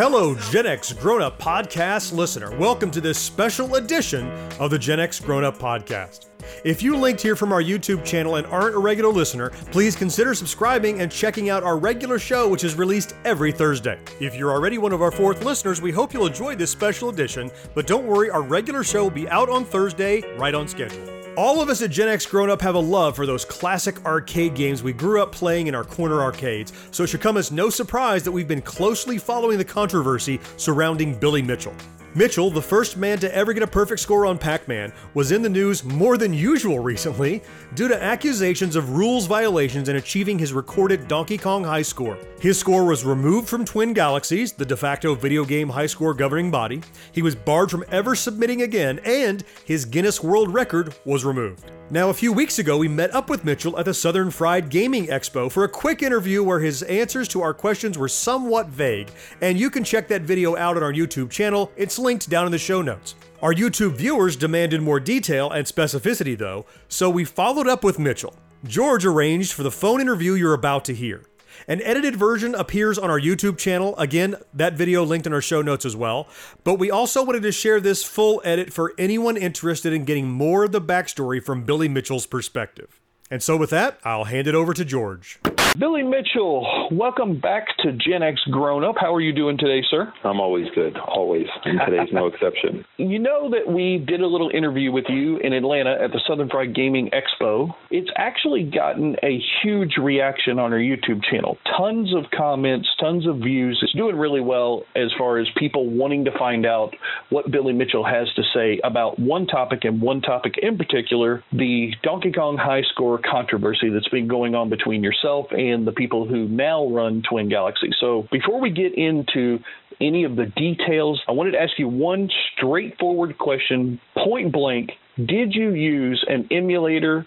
Hello, Gen X Grown Up Podcast listener. Welcome to this special edition of the Gen X Grown Up Podcast. If you linked here from our YouTube channel and aren't a regular listener, please consider subscribing and checking out our regular show, which is released every Thursday. If you're already one of our fourth listeners, we hope you'll enjoy this special edition, but don't worry, our regular show will be out on Thursday, right on schedule. All of us at Gen X Grown Up have a love for those classic arcade games we grew up playing in our corner arcades, so it should come as no surprise that we've been closely following the controversy surrounding Billy Mitchell. Mitchell, the first man to ever get a perfect score on Pac Man, was in the news more than usual recently due to accusations of rules violations in achieving his recorded Donkey Kong high score. His score was removed from Twin Galaxies, the de facto video game high score governing body. He was barred from ever submitting again, and his Guinness World Record was removed. Now, a few weeks ago, we met up with Mitchell at the Southern Fried Gaming Expo for a quick interview where his answers to our questions were somewhat vague, and you can check that video out on our YouTube channel. It's linked down in the show notes. Our YouTube viewers demanded more detail and specificity, though, so we followed up with Mitchell. George arranged for the phone interview you're about to hear. An edited version appears on our YouTube channel. Again, that video linked in our show notes as well. But we also wanted to share this full edit for anyone interested in getting more of the backstory from Billy Mitchell's perspective. And so, with that, I'll hand it over to George. Billy Mitchell, welcome back to Gen X Grown Up. How are you doing today, sir? I'm always good, always. And today's no exception. You know that we did a little interview with you in Atlanta at the Southern Fried Gaming Expo. It's actually gotten a huge reaction on our YouTube channel. Tons of comments, tons of views. It's doing really well as far as people wanting to find out what Billy Mitchell has to say about one topic and one topic in particular the Donkey Kong high score controversy that's been going on between yourself and the people who now run Twin Galaxy. So before we get into any of the details, I wanted to ask you one straightforward question, point blank. Did you use an emulator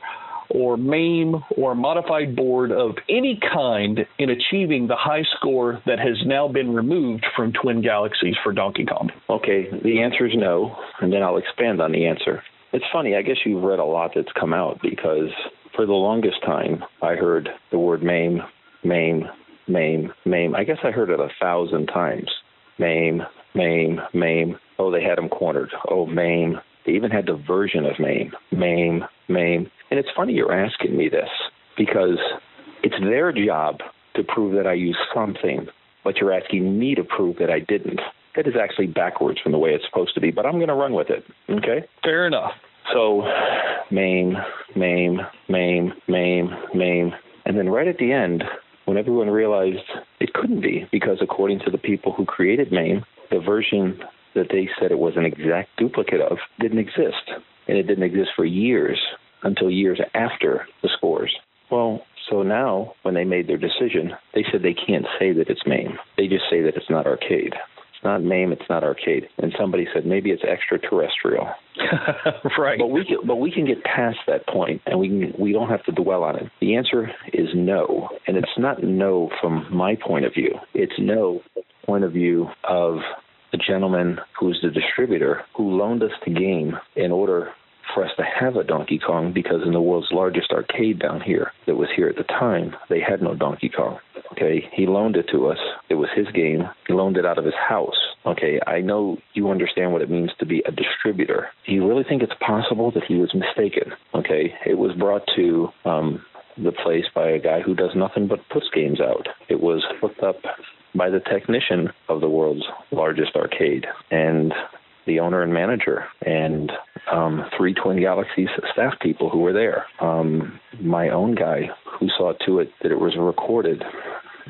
or MAME or modified board of any kind in achieving the high score that has now been removed from Twin Galaxies for Donkey Kong? Okay, the answer is no, and then I'll expand on the answer. It's funny, I guess you've read a lot that's come out because for the longest time, I heard the word MAME, MAME, MAME, MAME. I guess I heard it a thousand times. MAME, MAME, MAME. Oh, they had him cornered. Oh, MAME. They even had the version of MAME, MAME, MAME. And it's funny you're asking me this because it's their job to prove that I used something, but you're asking me to prove that I didn't. That is actually backwards from the way it's supposed to be, but I'm going to run with it. Okay? Fair enough. So, MAME, MAME, MAME, MAME, MAME. And then right at the end, when everyone realized it couldn't be, because according to the people who created MAME, the version that they said it was an exact duplicate of didn't exist. And it didn't exist for years until years after the scores. Well, so now when they made their decision, they said they can't say that it's MAME. They just say that it's not arcade not MAME. it's not arcade. And somebody said maybe it's extraterrestrial. right. But we can, but we can get past that point, and we can, we don't have to dwell on it. The answer is no, and it's not no from my point of view. It's no point of view of the gentleman who's the distributor who loaned us the game in order for us to have a Donkey Kong because in the world's largest arcade down here that was here at the time, they had no Donkey Kong. Okay, he loaned it to us. It was his game. He loaned it out of his house. Okay, I know you understand what it means to be a distributor. Do you really think it's possible that he was mistaken? Okay, it was brought to um, the place by a guy who does nothing but puts games out. It was hooked up by the technician of the world's largest arcade. And the owner and manager, and um, three Twin Galaxies staff people who were there. Um, my own guy who saw to it that it was recorded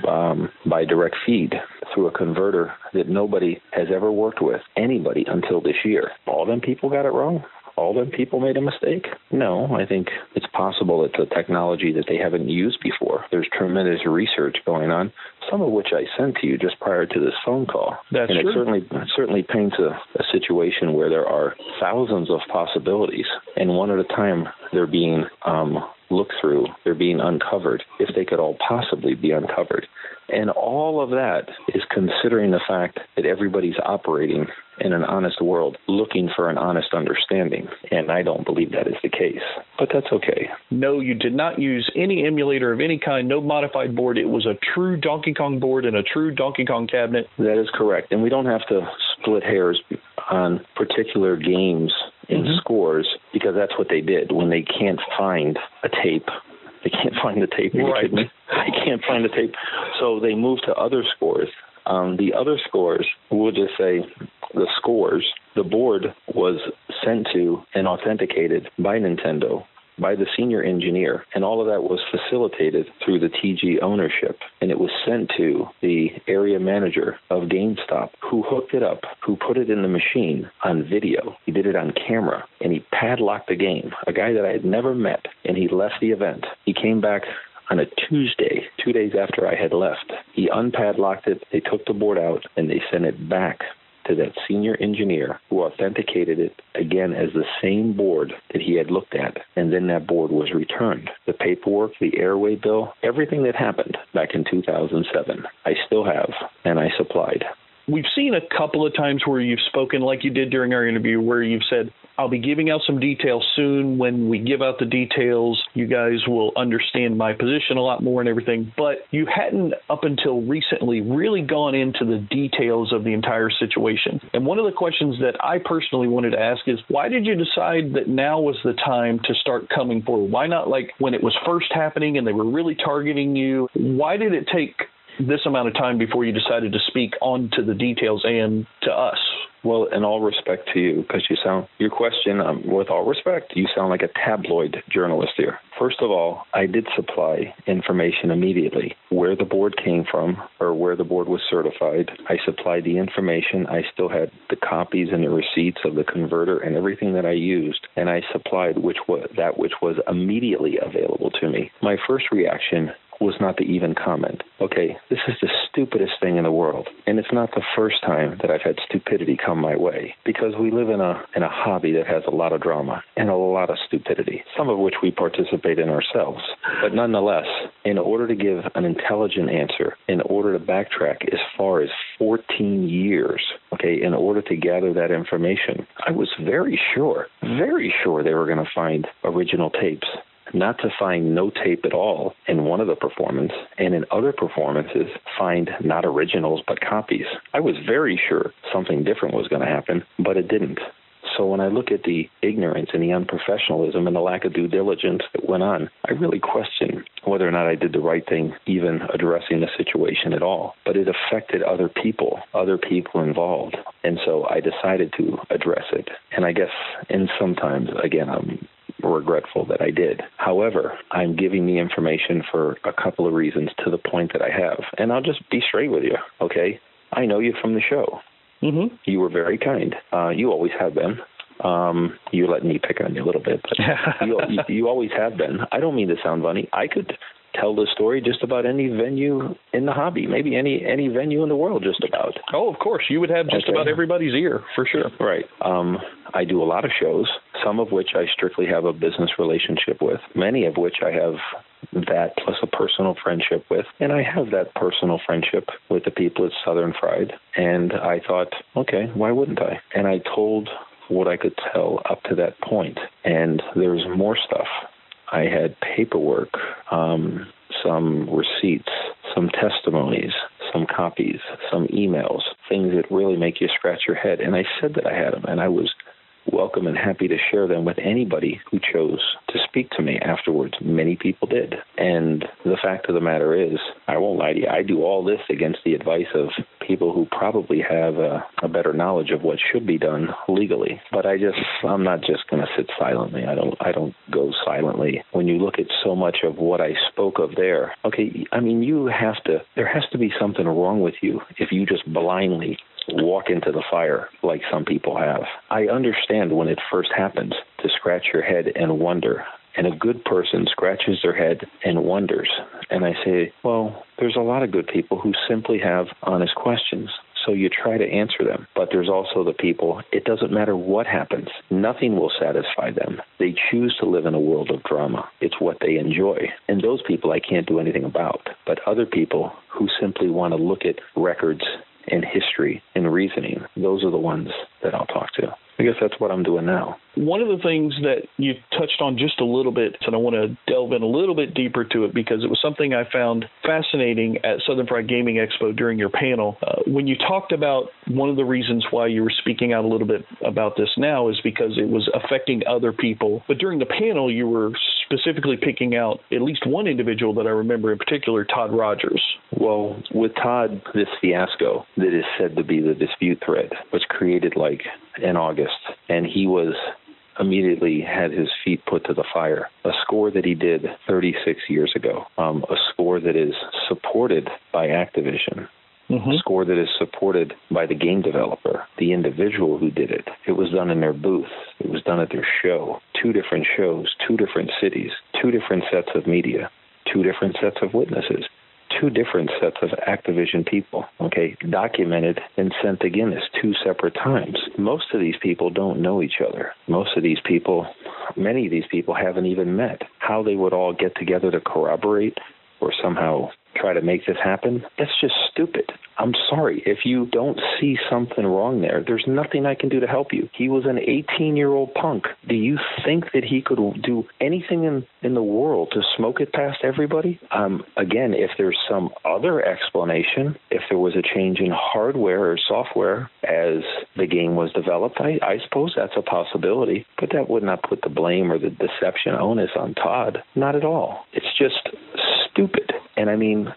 um, by direct feed through a converter that nobody has ever worked with anybody until this year. All them people got it wrong all them people made a mistake? No, I think it's possible it's a technology that they haven't used before. There's tremendous research going on, some of which I sent to you just prior to this phone call. That's and true. it certainly it certainly paints a, a situation where there are thousands of possibilities, and one at a time they're being um, looked through, they're being uncovered, if they could all possibly be uncovered. And all of that is considering the fact that everybody's operating in an honest world looking for an honest understanding. And I don't believe that is the case. But that's okay. No, you did not use any emulator of any kind, no modified board. It was a true Donkey Kong board and a true Donkey Kong cabinet. That is correct. And we don't have to split hairs on particular games in mm-hmm. scores because that's what they did when they can't find a tape they can't find the tape. Right. They can't find the tape. So they move to other scores. Um, the other scores, we'll just say the scores, the board was sent to and authenticated by Nintendo by the senior engineer, and all of that was facilitated through the TG ownership. And it was sent to the area manager of GameStop, who hooked it up, who put it in the machine on video. He did it on camera, and he padlocked the game. A guy that I had never met, and he left the event. He came back on a Tuesday, two days after I had left. He unpadlocked it, they took the board out, and they sent it back to that senior engineer who authenticated it again as the same board that he had looked at, and then that board was returned. The paperwork, the airway bill, everything that happened back in 2007, I still have, and I supplied. We've seen a couple of times where you've spoken like you did during our interview, where you've said, I'll be giving out some details soon. When we give out the details, you guys will understand my position a lot more and everything. But you hadn't, up until recently, really gone into the details of the entire situation. And one of the questions that I personally wanted to ask is why did you decide that now was the time to start coming forward? Why not like when it was first happening and they were really targeting you? Why did it take this amount of time before you decided to speak on to the details and to us? Well, in all respect to you, because you sound, your question, um, with all respect, you sound like a tabloid journalist here. First of all, I did supply information immediately where the board came from or where the board was certified. I supplied the information. I still had the copies and the receipts of the converter and everything that I used, and I supplied which was that which was immediately available to me. My first reaction was not the even comment. Okay, this is the stupidest thing in the world, and it's not the first time that I've had stupidity come my way because we live in a in a hobby that has a lot of drama and a lot of stupidity, some of which we participate in ourselves. But nonetheless, in order to give an intelligent answer, in order to backtrack as far as 14 years, okay, in order to gather that information, I was very sure, very sure they were going to find original tapes not to find no tape at all in one of the performances, and in other performances find not originals but copies. I was very sure something different was going to happen, but it didn't. So when I look at the ignorance and the unprofessionalism and the lack of due diligence that went on, I really question whether or not I did the right thing, even addressing the situation at all. But it affected other people, other people involved. And so I decided to address it. And I guess, and sometimes, again, I'm regretful that I did. However, I'm giving the information for a couple of reasons to the point that I have. And I'll just be straight with you, okay? I know you from the show. Mm-hmm. You were very kind. Uh, you always have been. Um, you let me pick on you a little bit, but you, you, you always have been. I don't mean to sound funny. I could tell the story just about any venue in the hobby, maybe any any venue in the world, just about. Oh, of course, you would have just okay. about everybody's ear for sure. Right. Um, I do a lot of shows, some of which I strictly have a business relationship with, many of which I have that plus a personal friendship with. And I have that personal friendship with the people at Southern Fried. And I thought, okay, why wouldn't I? And I told what I could tell up to that point. And there's more stuff I had paperwork, um, some receipts, some testimonies, some copies, some emails, things that really make you scratch your head. And I said that I had them, and I was welcome and happy to share them with anybody who chose to speak to me afterwards. Many people did. And the fact of the matter is, I won't lie to you, I do all this against the advice of people who probably have a, a better knowledge of what should be done legally. But I just, I'm not just going to sit silently. I don't, I don't go silently. When you look at so much of what I spoke of there, okay, I mean, you have to, there has to be something wrong with you if you just blindly walk into the fire like some people have. I understand when it first happens to scratch your head and wonder. And a good person scratches their head and wonders. And I say, well, there's a lot of good people who simply have honest questions. So you try to answer them. But there's also the people, it doesn't matter what happens, nothing will satisfy them. They choose to live in a world of drama. It's what they enjoy. And those people I can't do anything about. But other people who simply want to look at records and history and reasoning, those are the ones that I'll talk to. I guess that's what I'm doing now. One of the things that you touched on just a little bit, and I want to delve in a little bit deeper to it because it was something I found fascinating at Southern Fried Gaming Expo during your panel. Uh, when you talked about one of the reasons why you were speaking out a little bit about this now is because it was affecting other people. But during the panel, you were specifically picking out at least one individual that I remember in particular, Todd Rogers. Well, with Todd, this fiasco that is said to be the dispute thread was created like in August, and he was immediately had his feet put to the fire. A score that he did 36 years ago, um, a score that is supported by Activision. Mm-hmm. A score that is supported by the game developer, the individual who did it. It was done in their booth. It was done at their show. Two different shows, two different cities, two different sets of media, two different sets of witnesses two different sets of Activision people, okay, documented and sent to Guinness two separate times. Most of these people don't know each other. Most of these people, many of these people haven't even met. How they would all get together to corroborate or somehow try to make this happen, that's just stupid. I'm sorry. If you don't see something wrong there, there's nothing I can do to help you. He was an 18 year old punk. Do you think that he could do anything in, in the world to smoke it past everybody? Um, again, if there's some other explanation, if there was a change in hardware or software as the game was developed, I, I suppose that's a possibility. But that would not put the blame or the deception onus on Todd. Not at all. It's just stupid. And I mean,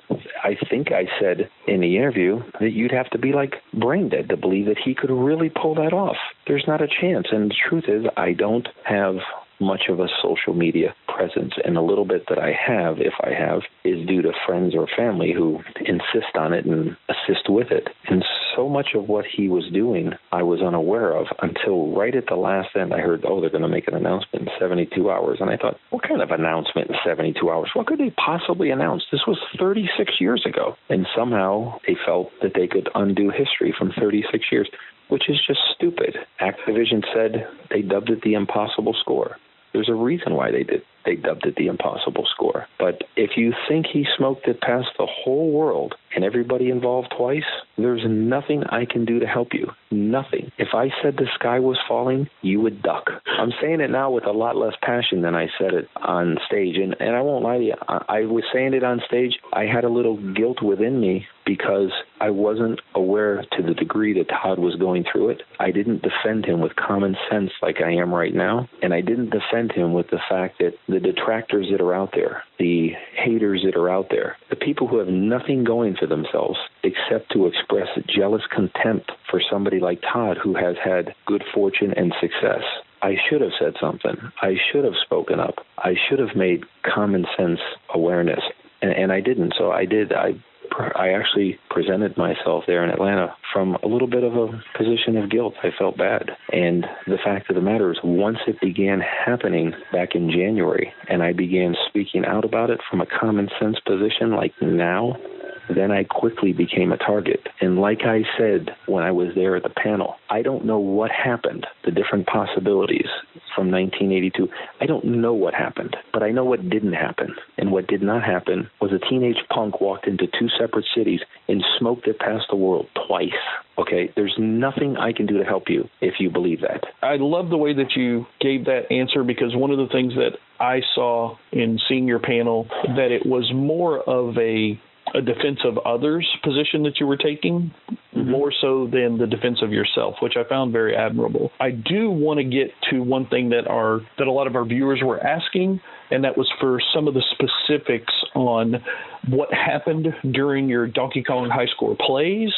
I think I said in the interview that you'd have to be like brain dead to believe that he could really pull that off. There's not a chance. And the truth is, I don't have much of a social media presence. And a little bit that I have, if I have, is due to friends or family who insist on it and assist with it. And so much of what he was doing, I was unaware of until right at the last end. I heard, oh, they're going to make an announcement in 72 hours. And I thought, what kind of announcement in 72 hours? What could they possibly announce? This was 36 years ago. And somehow they felt that they could undo history from 36 years which is just stupid. Activision said they dubbed it the impossible score. There's a reason why they did they dubbed it the impossible score. But if you think he smoked it past the whole world and everybody involved twice, there's nothing I can do to help you. Nothing. If I said the sky was falling, you would duck. I'm saying it now with a lot less passion than I said it on stage. And, and I won't lie to you, I, I was saying it on stage. I had a little guilt within me because I wasn't aware to the degree that Todd was going through it. I didn't defend him with common sense like I am right now. And I didn't defend him with the fact that the detractors that are out there, the haters that are out there, the people who have nothing going for themselves except to express jealous contempt for somebody like Todd who has had good fortune and success. I should have said something. I should have spoken up. I should have made common sense awareness. And, and I didn't. So I did. I I actually presented myself there in Atlanta from a little bit of a position of guilt. I felt bad. And the fact of the matter is, once it began happening back in January and I began speaking out about it from a common sense position like now, then I quickly became a target. And like I said when I was there at the panel, I don't know what happened, the different possibilities from 1982. I don't know what happened, but I know what didn't happen. And what did not happen was a teenage punk walked into two separate cities and smoked it past the world twice. Okay, there's nothing I can do to help you if you believe that. I love the way that you gave that answer because one of the things that I saw in seeing your panel that it was more of a a defense of others position that you were taking mm-hmm. more so than the defense of yourself, which I found very admirable. I do want to get to one thing that our that a lot of our viewers were asking, and that was for some of the specifics on what happened during your Donkey Kong High Score plays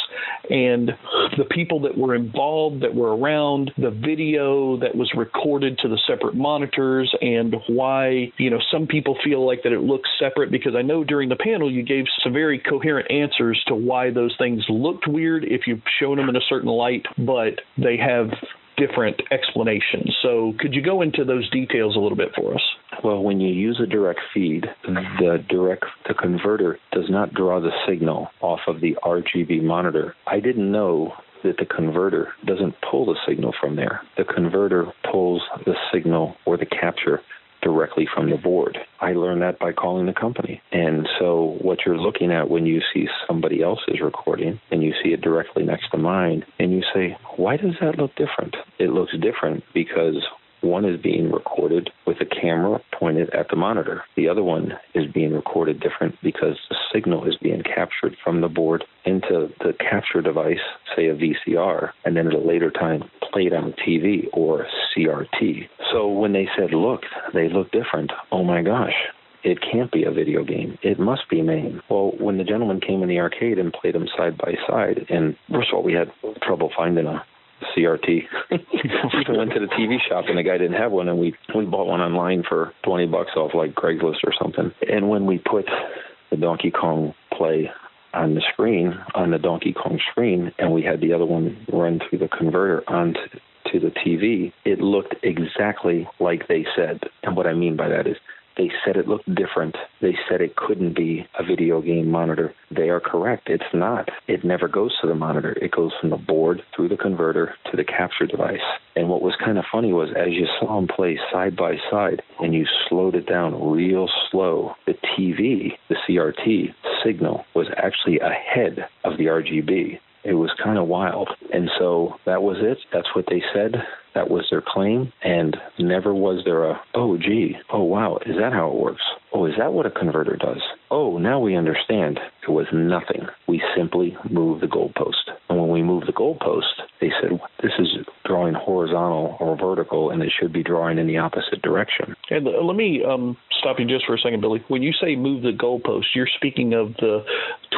and the people that were involved that were around, the video that was recorded to the separate monitors, and why, you know, some people feel like that it looks separate because I know during the panel you gave some very coherent answers to why those things looked weird if you've shown them in a certain light, but they have different explanations. So, could you go into those details a little bit for us? Well, when you use a direct feed, the direct the converter does not draw the signal off of the RGB monitor. I didn't know that the converter doesn't pull the signal from there. The converter pulls the signal or the capture directly from the board. I learned that by calling the company. And so what you're looking at when you see somebody else's recording and you see it directly next to mine and you say, why does that look different? It looks different because one is being recorded with a camera pointed at the monitor. The other one is being recorded different because the signal is being captured from the board into the capture device, say a VCR, and then at a later time played on TV or CRT. So when they said, look, they look different, oh my gosh, it can't be a video game. It must be MAME. Well, when the gentleman came in the arcade and played them side by side, and first of all, we had trouble finding a CRT. we went to the TV shop and the guy didn't have one, and we we bought one online for twenty bucks off like Craigslist or something. And when we put the Donkey Kong play on the screen on the Donkey Kong screen, and we had the other one run through the converter onto to the TV, it looked exactly like they said. And what I mean by that is they said it looked different. They said it couldn't be a video game monitor. They are correct. It's not. It never goes to the monitor. It goes from the board through the converter to the capture device. And what was kind of funny was as you saw them play side by side and you slowed it down real slow, the TV, the CRT signal was actually ahead of the RGB. It was kind of wild. And so that was it. That's what they said. That was their claim, and never was there a, oh, gee, oh, wow, is that how it works? Oh, is that what a converter does? Oh, now we understand. It was nothing. We simply moved the goalpost. And when we moved the goalpost, they said, this is drawing horizontal or vertical, and it should be drawing in the opposite direction. And let me um, stop you just for a second, Billy. When you say move the goalpost, you're speaking of the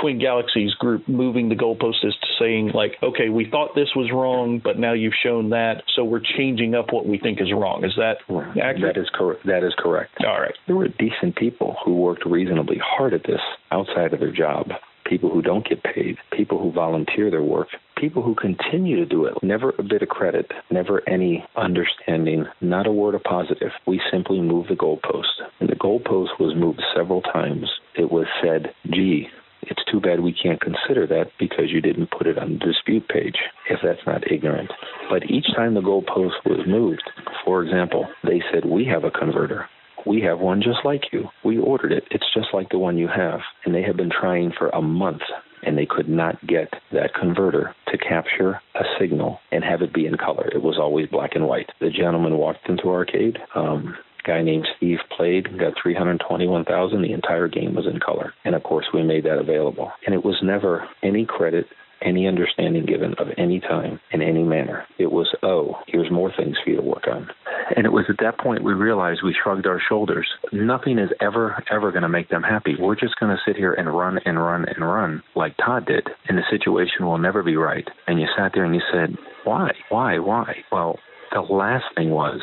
Twin Galaxies group moving the goalpost as to saying, like, okay, we thought this was wrong, but now you've shown that, so we're changing up what we think is wrong. Is that accurate? That is correct. That is correct. All right. There were decent people who worked reasonably hard at this outside of their job. People who don't get paid, people who volunteer their work, people who continue to do it. Never a bit of credit, never any understanding, not a word of positive. We simply moved the goalpost. And the goalpost was moved several times. It was said, gee, it's too bad we can't consider that because you didn't put it on the dispute page, if that's not ignorant. But each time the goalpost was moved, for example, they said, We have a converter. We have one just like you. We ordered it. It's just like the one you have. And they have been trying for a month and they could not get that converter to capture a signal and have it be in color. It was always black and white. The gentleman walked into arcade. Um, guy named Steve played, got 321,000. The entire game was in color. And of course, we made that available. And it was never any credit any understanding given of any time in any manner. It was, oh, here's more things for you to work on. And it was at that point we realized we shrugged our shoulders. Nothing is ever, ever going to make them happy. We're just going to sit here and run and run and run like Todd did, and the situation will never be right. And you sat there and you said, why? Why? Why? Well, the last thing was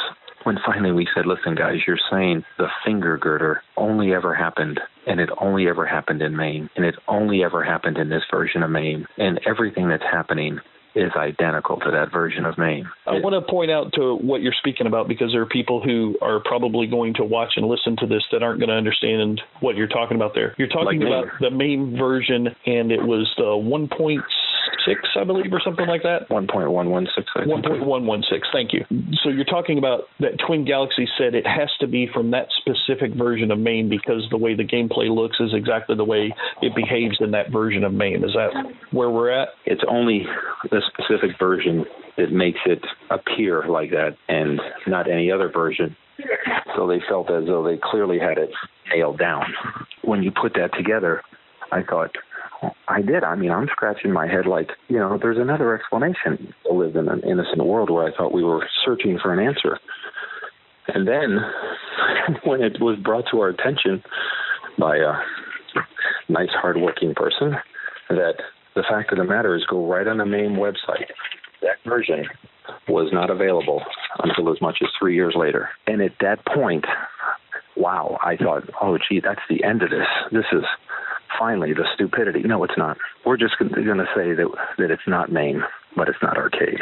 when finally we said, listen, guys, you're saying the finger girder only ever happened, and it only ever happened in MAME, and it only ever happened in this version of MAME, and everything that's happening is identical to that version of MAME. I want to point out to what you're speaking about because there are people who are probably going to watch and listen to this that aren't going to understand what you're talking about there. You're talking like about the MAME version, and it was the 1.6 six, I believe, or something like that. One point one one six. One point one one six. Thank you. So you're talking about that Twin Galaxy said it has to be from that specific version of MAME because the way the gameplay looks is exactly the way it behaves in that version of MAME. Is that where we're at? It's only the specific version that makes it appear like that, and not any other version. So they felt as though they clearly had it nailed down. When you put that together, I thought, I did. I mean, I'm scratching my head like, you know, there's another explanation. I live in an innocent world where I thought we were searching for an answer. And then when it was brought to our attention by a nice, hardworking person, that the fact of the matter is go right on the MAME website. That version was not available until as much as three years later. And at that point, wow, I thought, oh, gee, that's the end of this. This is finally the stupidity. No, it's not. We're just going to say that that it's not MAME, but it's not arcade.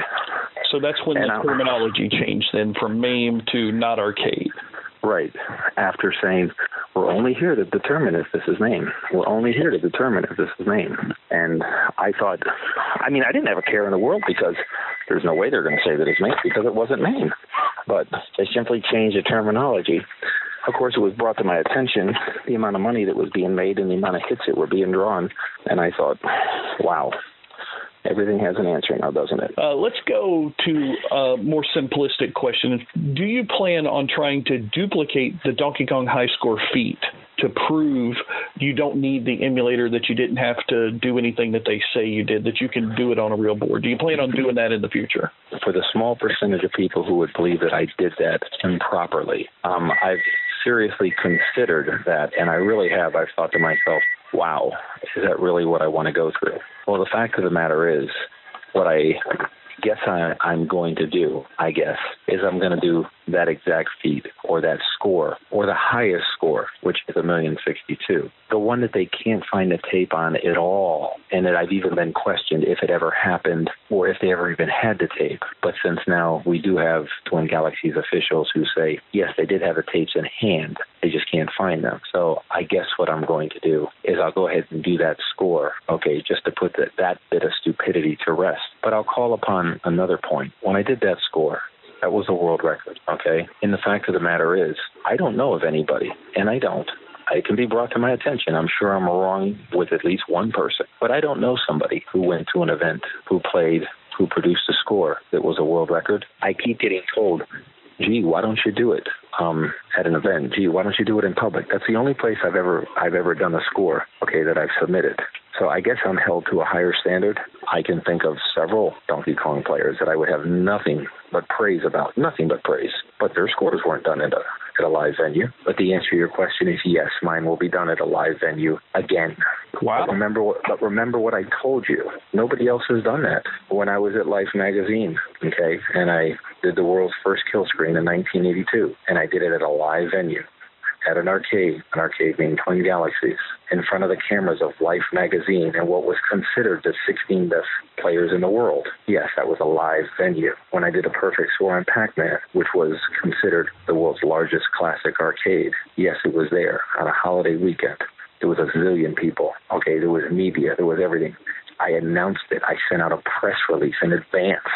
So that's when and the I, terminology changed then from MAME to not arcade. Right. After saying, we're only here to determine if this is MAME. We're only here to determine if this is MAME. And I thought, I mean, I didn't have a care in the world because there's no way they're going to say that it's MAME because it wasn't MAME. But they simply changed the terminology. Of course, it was brought to my attention the amount of money that was being made and the amount of hits that were being drawn. And I thought, wow, everything has an answer now, doesn't it? Uh, let's go to a more simplistic question. Do you plan on trying to duplicate the Donkey Kong high score feat to prove you don't need the emulator, that you didn't have to do anything that they say you did, that you can do it on a real board? Do you plan on doing that in the future? For the small percentage of people who would believe that I did that improperly, um, I've seriously considered that, and I really have. I've thought to myself, wow, is that really what I want to go through? Well, the fact of the matter is, what I guess I, I'm going to do, I guess, is I'm going to do that exact feat or that score or the highest score, which is a million sixty-two, the one that they can't find the tape on at all, and that I've even been questioned if it ever happened or if they ever even had the tape. But since now we do have Twin Galaxies officials who say yes, they did have the tapes in hand, they just can't find them. So I guess what I'm going to do is I'll go ahead and do that score, okay, just to put that that bit of stupidity to rest. But I'll call upon another point. When I did that score, that was a world record, okay? And the fact of the matter is, I don't know of anybody, and I don't. It can be brought to my attention. I'm sure I'm wrong with at least one person, but I don't know somebody who went to an event, who played, who produced a score that was a world record. I keep getting told, gee, why don't you do it um, at an event? Gee, why don't you do it in public? That's the only place I've ever I've ever done a score, okay, that I've submitted. So I guess I'm held to a higher standard. I can think of several Donkey Kong players that I would have nothing but praise about, nothing but praise. But their scores weren't done at a, at a live venue. But the answer to your question is yes, mine will be done at a live venue again. Wow. But remember what, but remember what I told you. Nobody else has done that. When I was at Life magazine, okay, and I did the world's first kill screen in 1982, and I did it at a live venue at an arcade, an arcade named Twin Galaxies, in front of the cameras of Life magazine and what was considered the 16 best players in the world. Yes, that was a live venue. When I did a perfect score on Pac Man, which was considered the world's largest classic arcade, yes, it was there on a holiday weekend. There was a zillion people. Okay, there was media, there was everything. I announced it. I sent out a press release in advance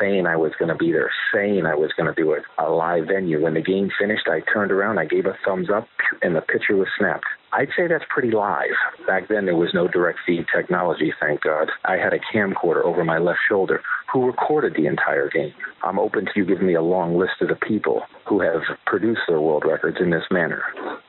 saying I was going to be there, saying I was going to do it, a live venue. When the game finished, I turned around, I gave a thumbs up, and the picture was snapped. I'd say that's pretty live. Back then, there was no direct feed technology, thank God. I had a camcorder over my left shoulder who recorded the entire game. I'm open to you giving me a long list of the people who have produced their world records in this manner.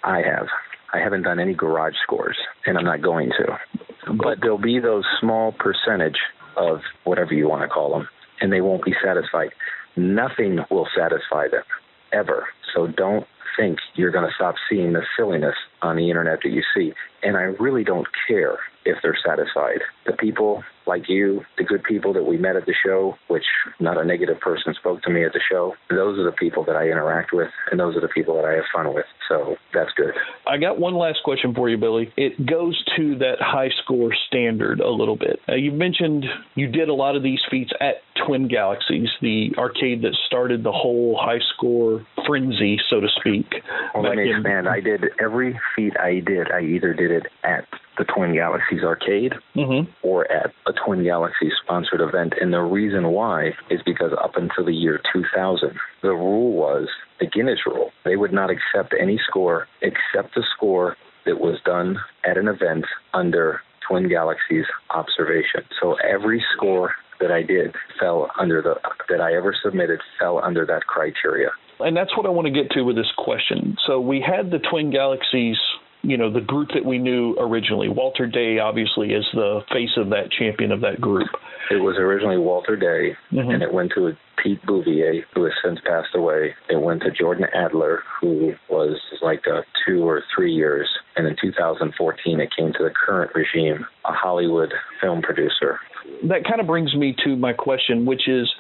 I have. I haven't done any garage scores, and I'm not going to. But there'll be those small percentage of whatever you want to call them and they won't be satisfied. Nothing will satisfy them ever. So don't think you're going to stop seeing the silliness on the internet that you see. And I really don't care if they're satisfied. The people like you, the good people that we met at the show, which not a negative person spoke to me at the show, those are the people that I interact with, and those are the people that I have fun with. So that's good. I got one last question for you, Billy. It goes to that high score standard a little bit. Uh, you mentioned you did a lot of these feats at Twin Galaxies, the arcade that started the whole high score frenzy, so to speak. Well, let me expand. I did every feat I did. I either did it at the Twin Galaxies arcade mm-hmm. or at a Twin Galaxies sponsored event. And the reason why is because up until the year 2000, the rule was the Guinness rule. They would not accept any score except the score that was done at an event under Twin Galaxies observation. So every score that I did fell under the that I ever submitted fell under that criteria. And that's what I want to get to with this question. So we had the Twin Galaxies you know the group that we knew originally. Walter Day obviously is the face of that champion of that group. It was originally Walter Day, mm-hmm. and it went to Pete Bouvier, who has since passed away. It went to Jordan Adler, who was like a two or three years, and in 2014 it came to the current regime, a Hollywood film producer. That kind of brings me to my question, which is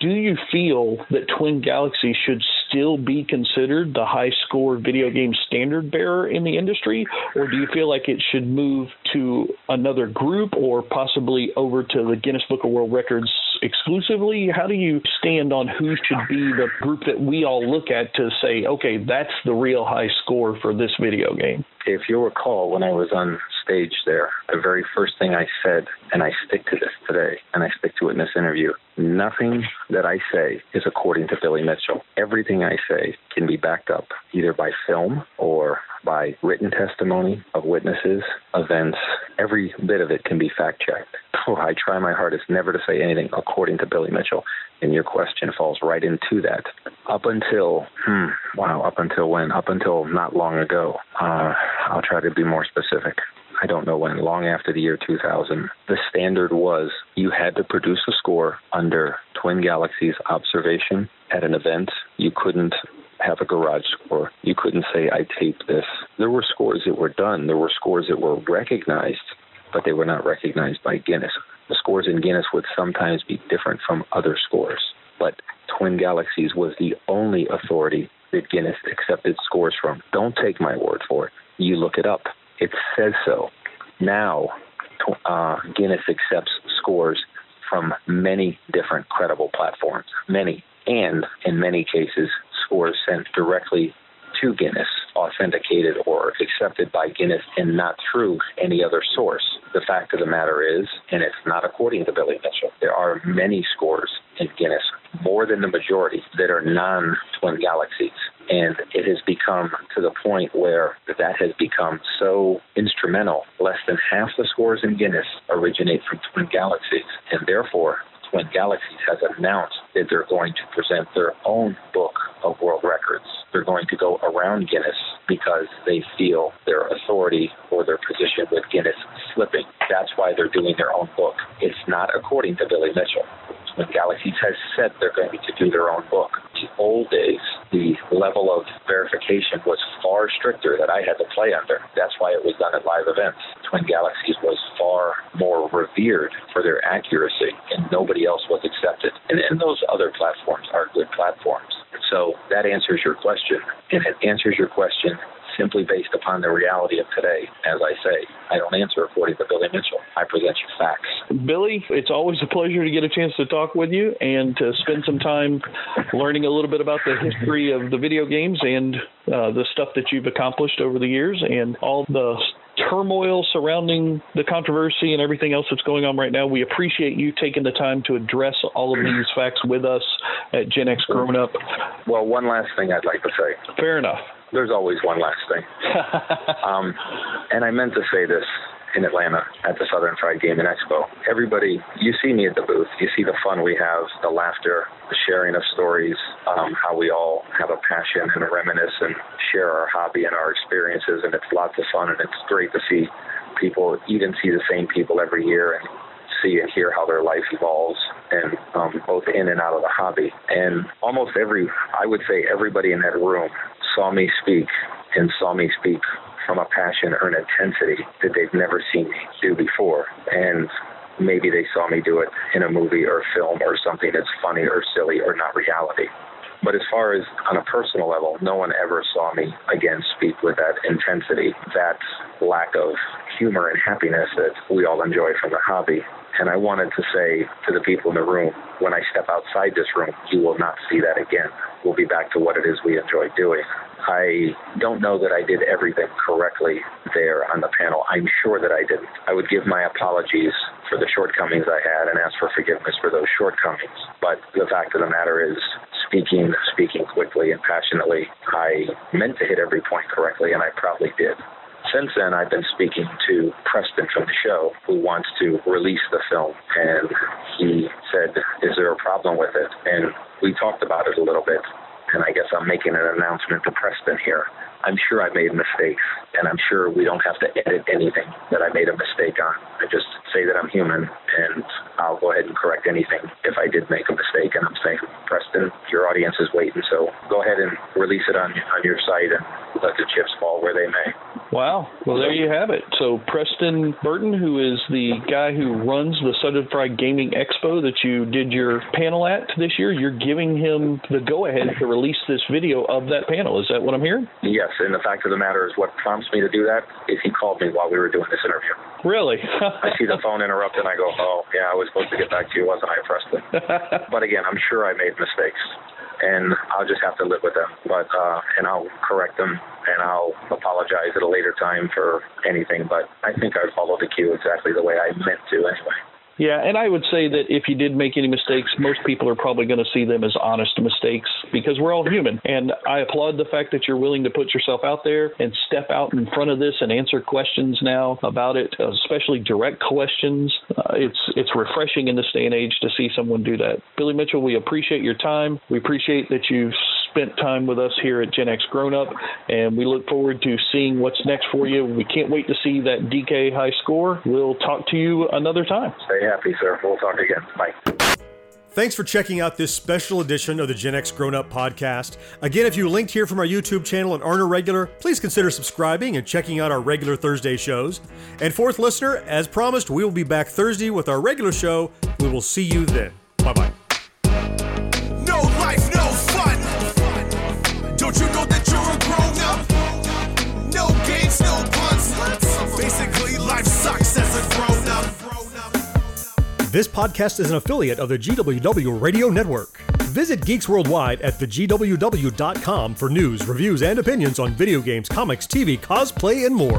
do you feel that Twin Galaxy should still be considered the high score video game standard bearer in the industry, or do you feel like it should move to another group or possibly over to the Guinness Book of World Records exclusively? How do you stand on who should be the group that we all look at to say, okay, that's the real high score for this video game? If you'll recall, when I was on stage there, the very first thing I said, and I stick to this today, and I stick to it in this interview nothing that I say is according to Billy Mitchell. Everything I say can be backed up either by film or by written testimony of witnesses, events. Every bit of it can be fact checked. Oh, I try my hardest never to say anything according to Billy Mitchell, and your question falls right into that. Up until, hmm, wow, up until when? Up until not long ago. Uh, I'll try to be more specific. I don't know when, long after the year 2000, the standard was you had to produce a score under Twin Galaxies observation at an event. You couldn't have a garage score. You couldn't say, I taped this. There were scores that were done, there were scores that were recognized, but they were not recognized by Guinness. The scores in Guinness would sometimes be different from other scores, but Twin Galaxies was the only authority that Guinness accepted scores from. Don't take my word for it. You look it up. It says so. Now, uh, Guinness accepts scores from many different credible platforms, many, and in many cases, scores sent directly to Guinness, authenticated or accepted by Guinness, and not through any other source. The fact of the matter is, and it's not according to Billy Mitchell, there are many scores in Guinness, more than the majority, that are non twin galaxies. And it has become to the point where that has become so instrumental. Less than half the scores in Guinness originate from twin galaxies. And therefore, Twin Galaxies has announced that they're going to present their own book of world records. They're going to go around Guinness because they feel their authority or their position with Guinness slipping. That's why they're doing their own book. It's not according to Billy Mitchell. Twin Galaxies has said they're going to do their own book. The old days, the level of verification was far stricter that I had to play under. That's why it was done at live events. Twin Galaxies was far more revered for their accuracy, and nobody else was accepted. And, and those other platforms are good platforms. So that answers your question. And it answers your question simply based upon the reality of today. As I say, I don't answer according to Billy Mitchell. I present you facts. Billy, it's always a pleasure to get a chance to talk with you and to spend some time learning a little bit about the history of the video games and uh, the stuff that you've accomplished over the years and all the turmoil surrounding the controversy and everything else that's going on right now. We appreciate you taking the time to address all of these facts with us at Gen X Grown Up. Well, one last thing I'd like to say. Fair enough. There's always one last thing. um, and I meant to say this in Atlanta at the Southern Fried Gaming Expo. Everybody, you see me at the booth, you see the fun we have, the laughter, the sharing of stories, um, how we all have a passion and reminisce and share our hobby and our experiences, and it's lots of fun, and it's great to see people, even see the same people every year and see and hear how their life evolves and um, both in and out of the hobby. And almost every, I would say everybody in that room saw me speak and saw me speak from a passion or an intensity that they've never seen me do before. And maybe they saw me do it in a movie or a film or something that's funny or silly or not reality. But as far as on a personal level, no one ever saw me again speak with that intensity, that lack of humor and happiness that we all enjoy from the hobby. And I wanted to say to the people in the room, when I step outside this room, you will not see that again. We'll be back to what it is we enjoy doing. I don't know that I did everything correctly there on the panel. I'm sure that I didn't. I would give my apologies for the shortcomings I had and ask for forgiveness for those shortcomings. But the fact of the matter is, speaking, speaking quickly and passionately, I meant to hit every point correctly, and I probably did. Since then, I've been speaking to Preston from the show who wants to release the film. And he said, Is there a problem with it? And we talked about it a little bit and I guess I'm making an announcement to Preston here. I'm sure I made mistakes, and I'm sure we don't have to edit anything that I made a mistake on. I just say that I'm human, and I'll go ahead and correct anything if I did make a mistake. And I'm saying, Preston, your audience is waiting, so go ahead and release it on on your site and let the chips fall where they may. Wow. Well, there you have it. So Preston Burton, who is the guy who runs the Southern Fried Gaming Expo that you did your panel at this year, you're giving him the go-ahead to release this video of that panel. Is that what I'm hearing? Yes, and the fact of the matter is what prompts me to do that is he called me while we were doing this interview. Really? I see the phone interrupt and I go, oh, yeah, I was supposed to get back to you, wasn't I, Preston? but again, I'm sure I made mistakes and I'll just have to live with them. But uh, and I'll correct them and I'll apologize at a later time for anything. But I think I followed the cue exactly the way I meant to anyway. Yeah, and I would say that if you did make any mistakes, most people are probably going to see them as honest mistakes because we're all human. And I applaud the fact that you're willing to put yourself out there and step out in front of this and answer questions now about it, especially direct questions. Uh, it's it's refreshing in this day and age to see someone do that. Billy Mitchell, we appreciate your time. We appreciate that you spent time with us here at Gen X Grown Up, and we look forward to seeing what's next for you. We can't wait to see that DK high score. We'll talk to you another time. Stay happy, sir. We'll talk again. Bye. Thanks for checking out this special edition of the Gen X Grown Up podcast. Again, if you linked here from our YouTube channel and aren't a regular, please consider subscribing and checking out our regular Thursday shows. And fourth listener, as promised, we will be back Thursday with our regular show. We will see you then. Bye bye. This podcast is an affiliate of the GWW Radio Network. Visit Geeks Worldwide at thegww.com for news, reviews, and opinions on video games, comics, TV, cosplay, and more.